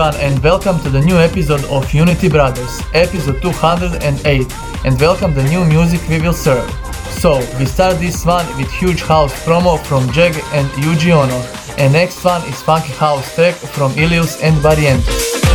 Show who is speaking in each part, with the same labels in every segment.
Speaker 1: Everyone and welcome to the new episode of Unity Brothers, episode 208 and welcome the new music we will serve. So, we start this one with huge house promo from Jag and Yuji Ono and next one is funky house track from Illyus and Barrientos.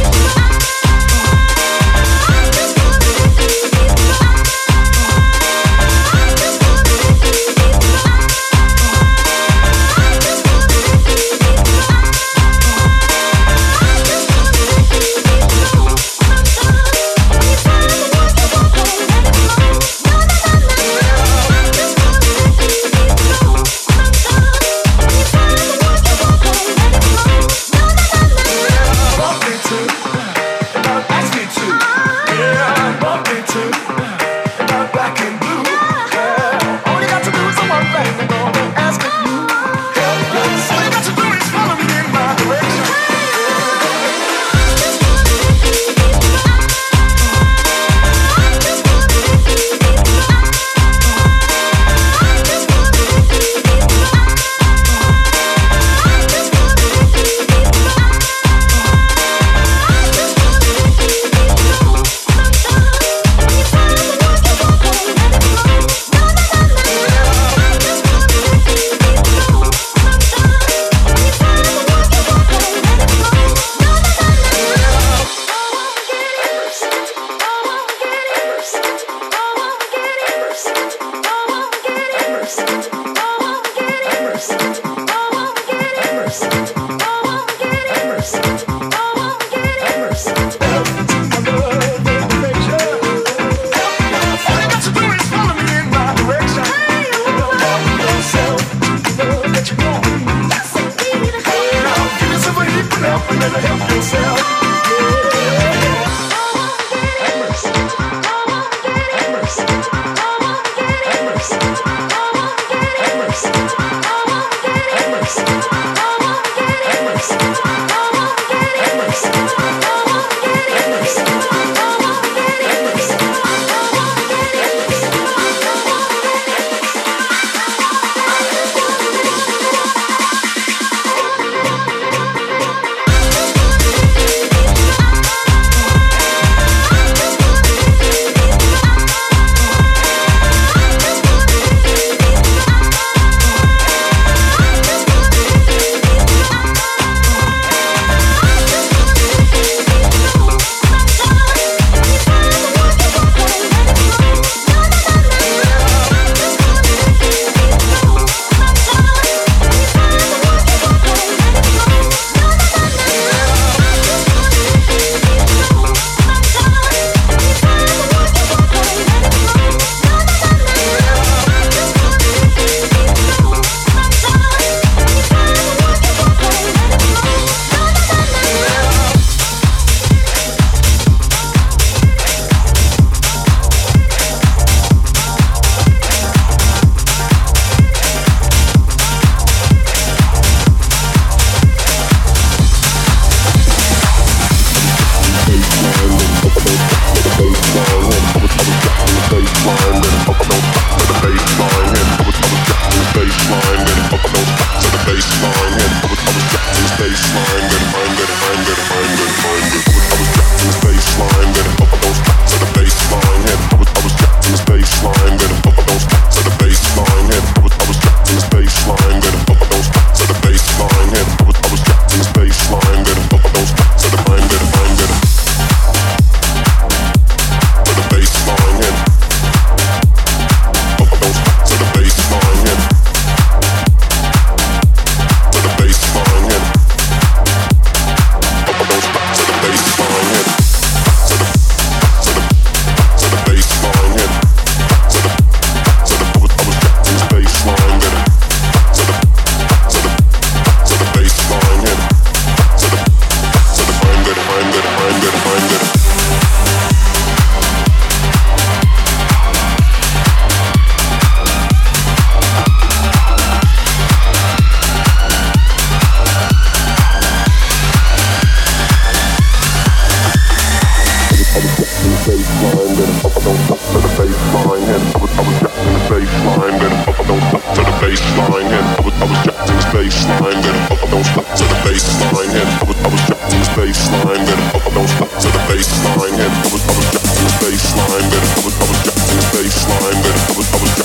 Speaker 2: Mind that I was,
Speaker 1: I was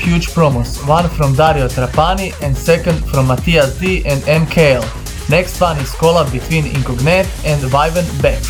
Speaker 1: huge promos, one from Dario Trapani and second from Matthias D and MKL. Next one is collab between Incognate and Vivan Beck.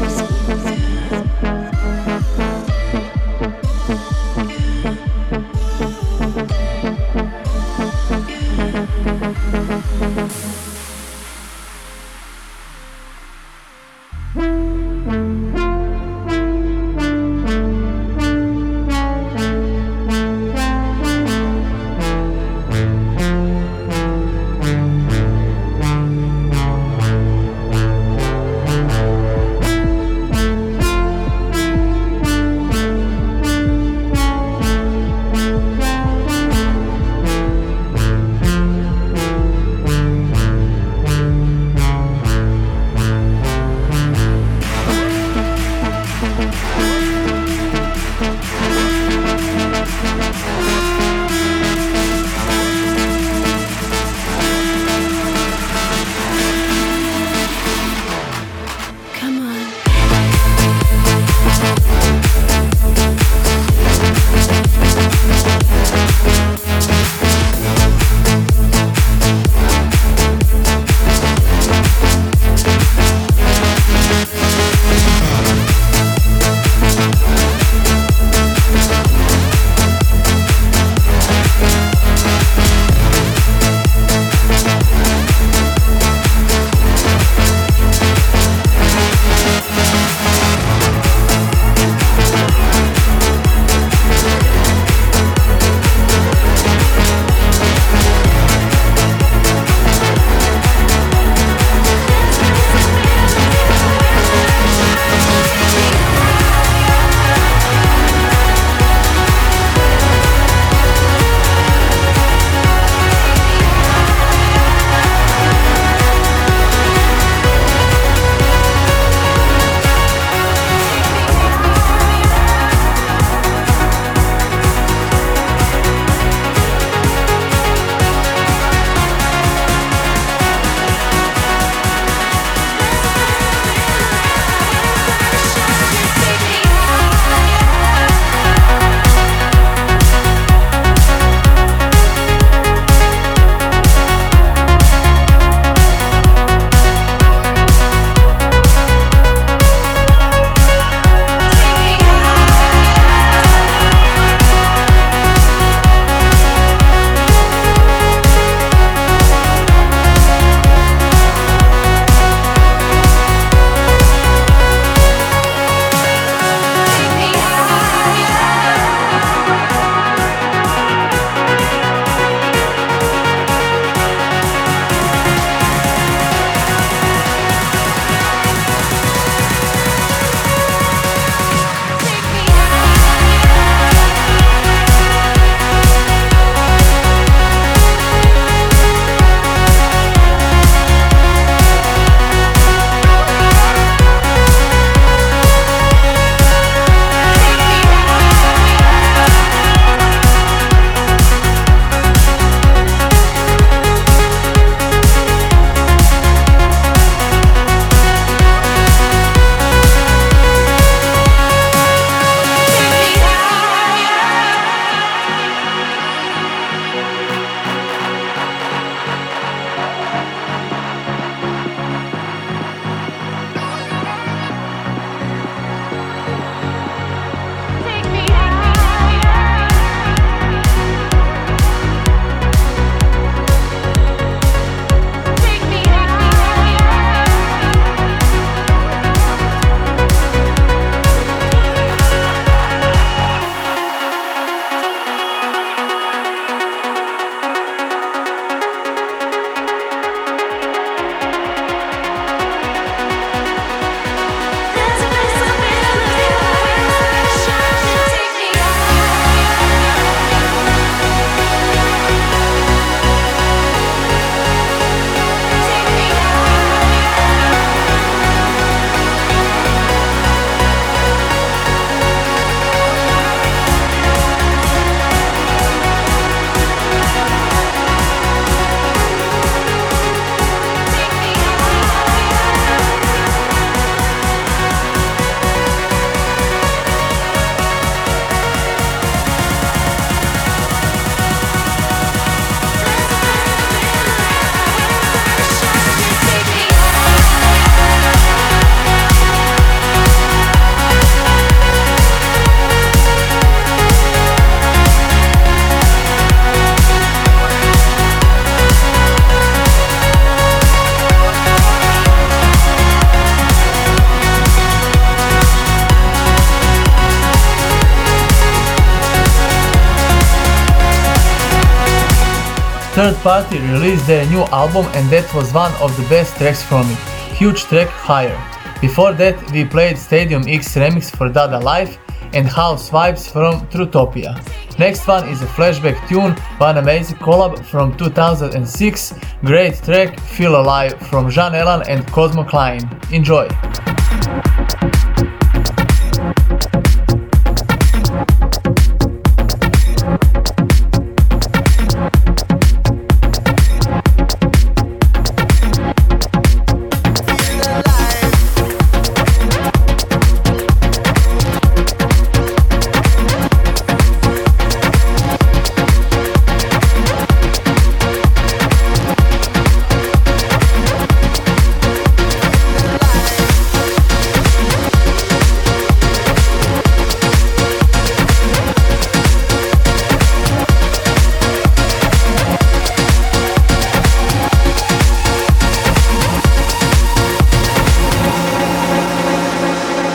Speaker 1: Third Party released their new album and that was one of the best tracks from it. Huge track Higher. Before that we played Stadium X remix for Dada Life and House Vibes from Trutopia. Next one is a flashback tune, one amazing collab from 2006, great track Feel Alive from Jean Elan and Cosmo Klein. Enjoy!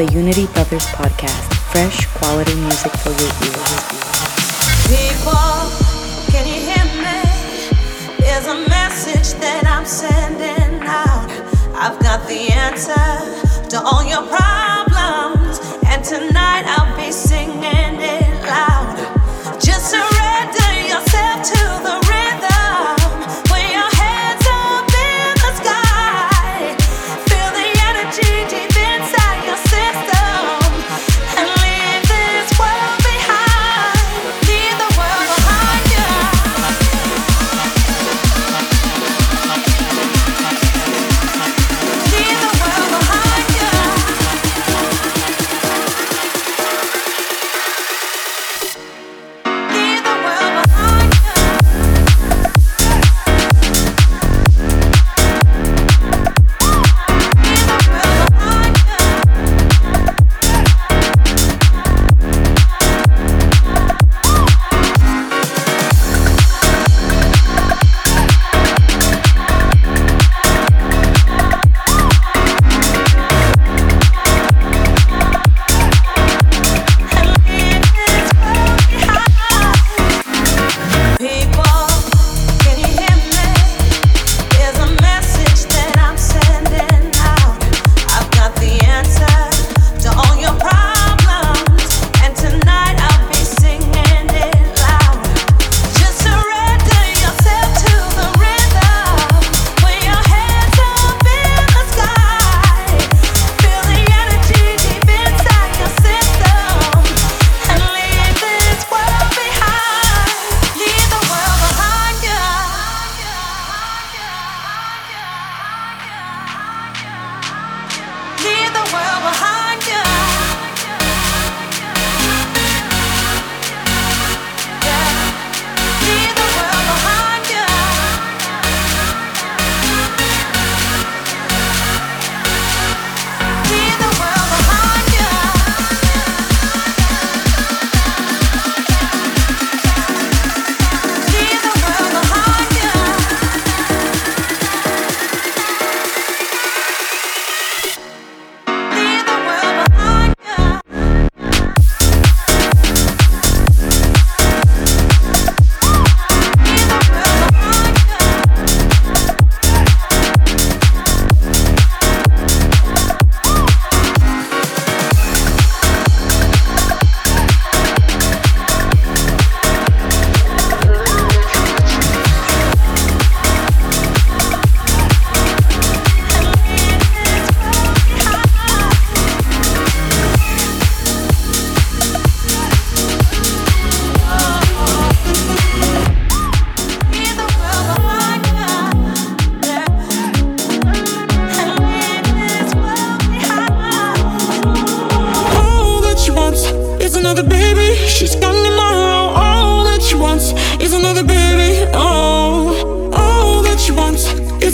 Speaker 3: The
Speaker 4: Unity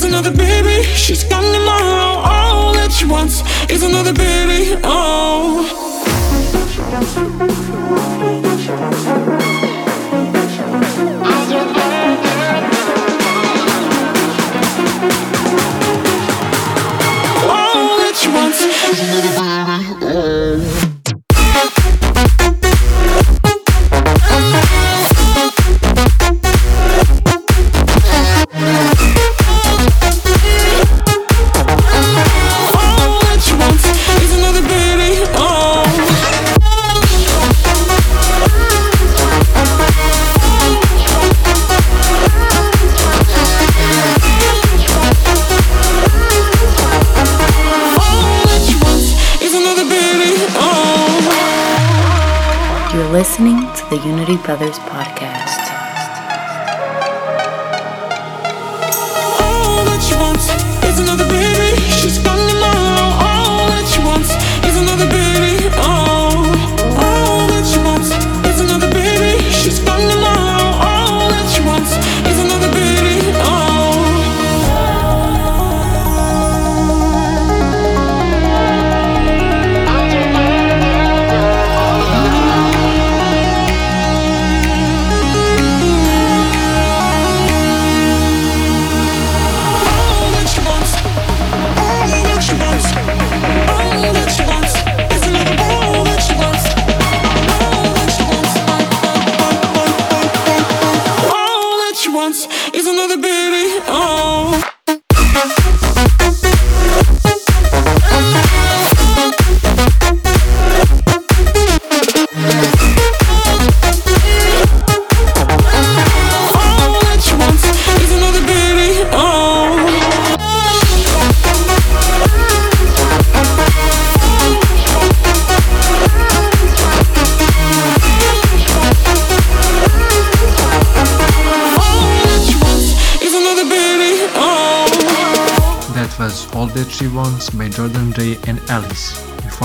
Speaker 3: another baby. She's gone tomorrow. All that she wants is another baby. Oh.
Speaker 5: Brothers podcast.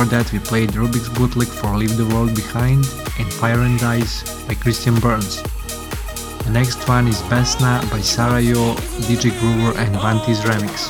Speaker 6: Before that we played Rubik's Bootleg for Leave the World Behind and Fire and Ice by Christian Burns. The next one is Besna by Sara Jo, DJ Groover and Vantis remix.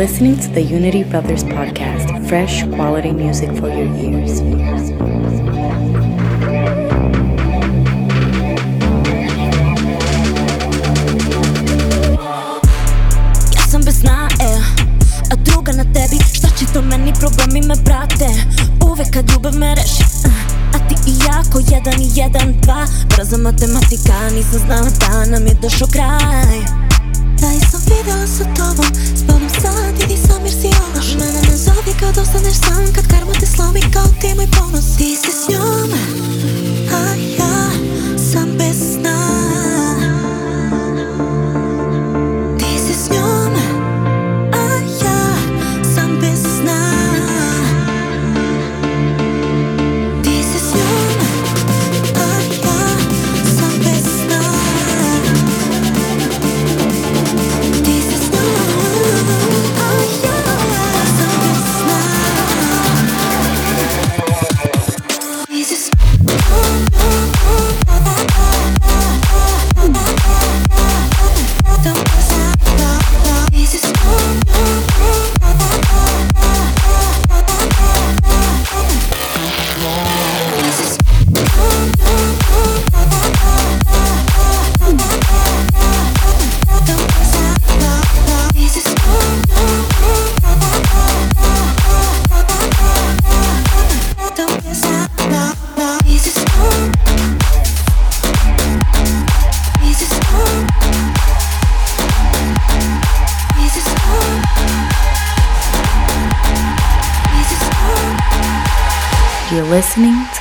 Speaker 5: Listening to the Unity Brothers podcast, fresh quality music for your ears.
Speaker 4: Ja sam bez e A druga na tebi. Šta će to meni problemi me prate Uvek kad ljubav me reši uh, A ti i ja ko jedan i jedan dva. Brza matematika Nisam znala da nam je došao kraj I sam videla sa tobom Spavam sad i nisam jer si ološ Mene ne zovi kad ostaneš sam Kad karma te slomi kao ti moj ponos. Ti si s njome A ja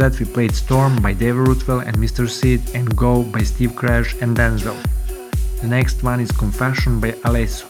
Speaker 7: That we played Storm by Dave Ruthwell and Mr. Seed and Go by Steve Crash and Denzel. The next one is Confession by Alesso.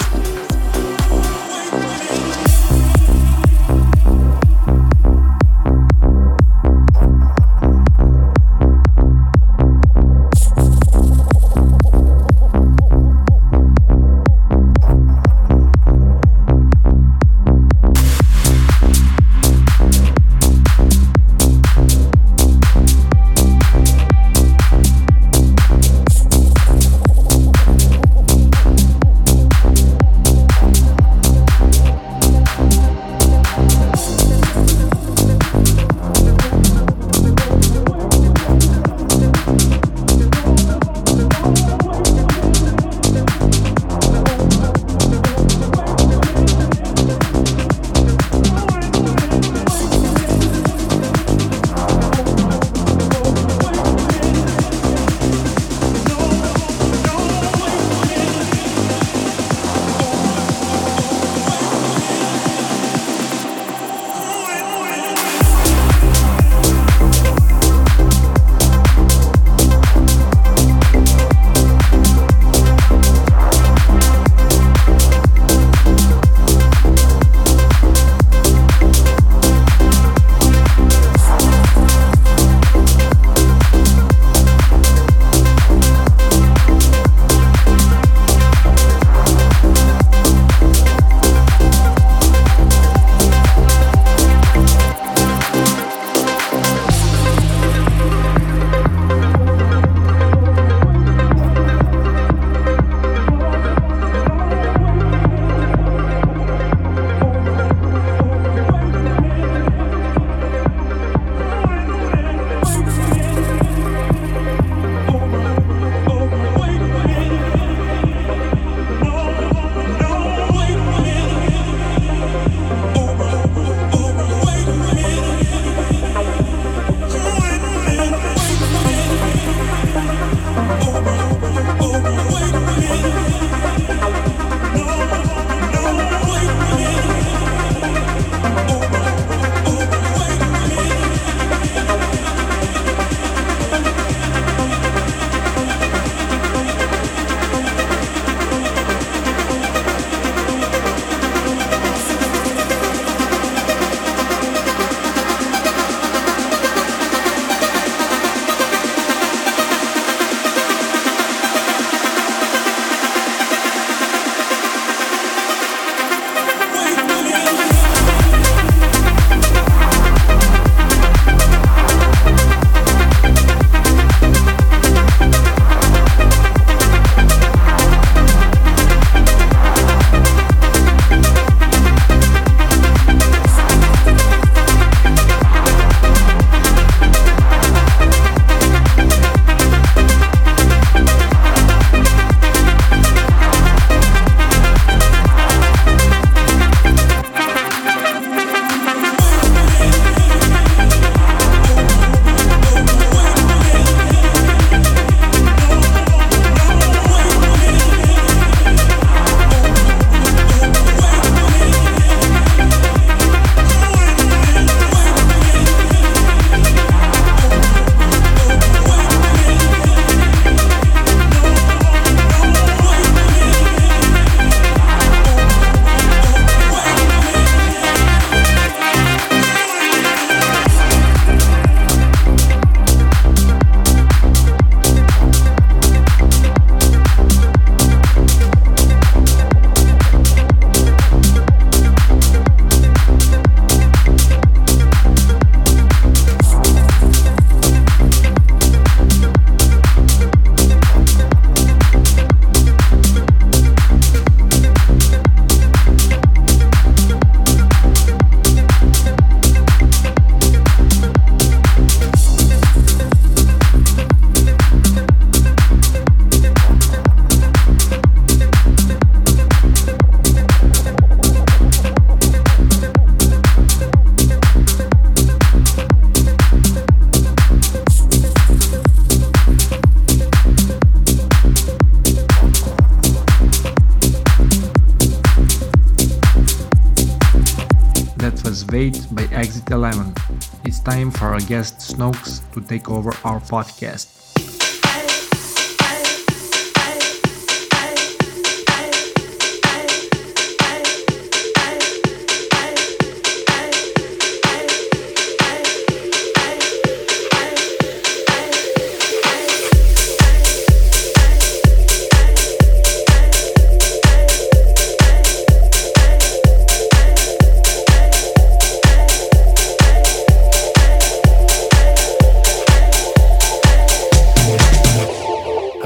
Speaker 8: SNOWX to take over our podcast.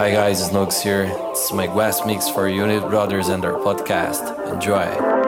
Speaker 9: Hi guys, it's SNOWX here. It's my guest mix for Unity Brothers and their podcast. Enjoy.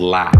Speaker 8: lá.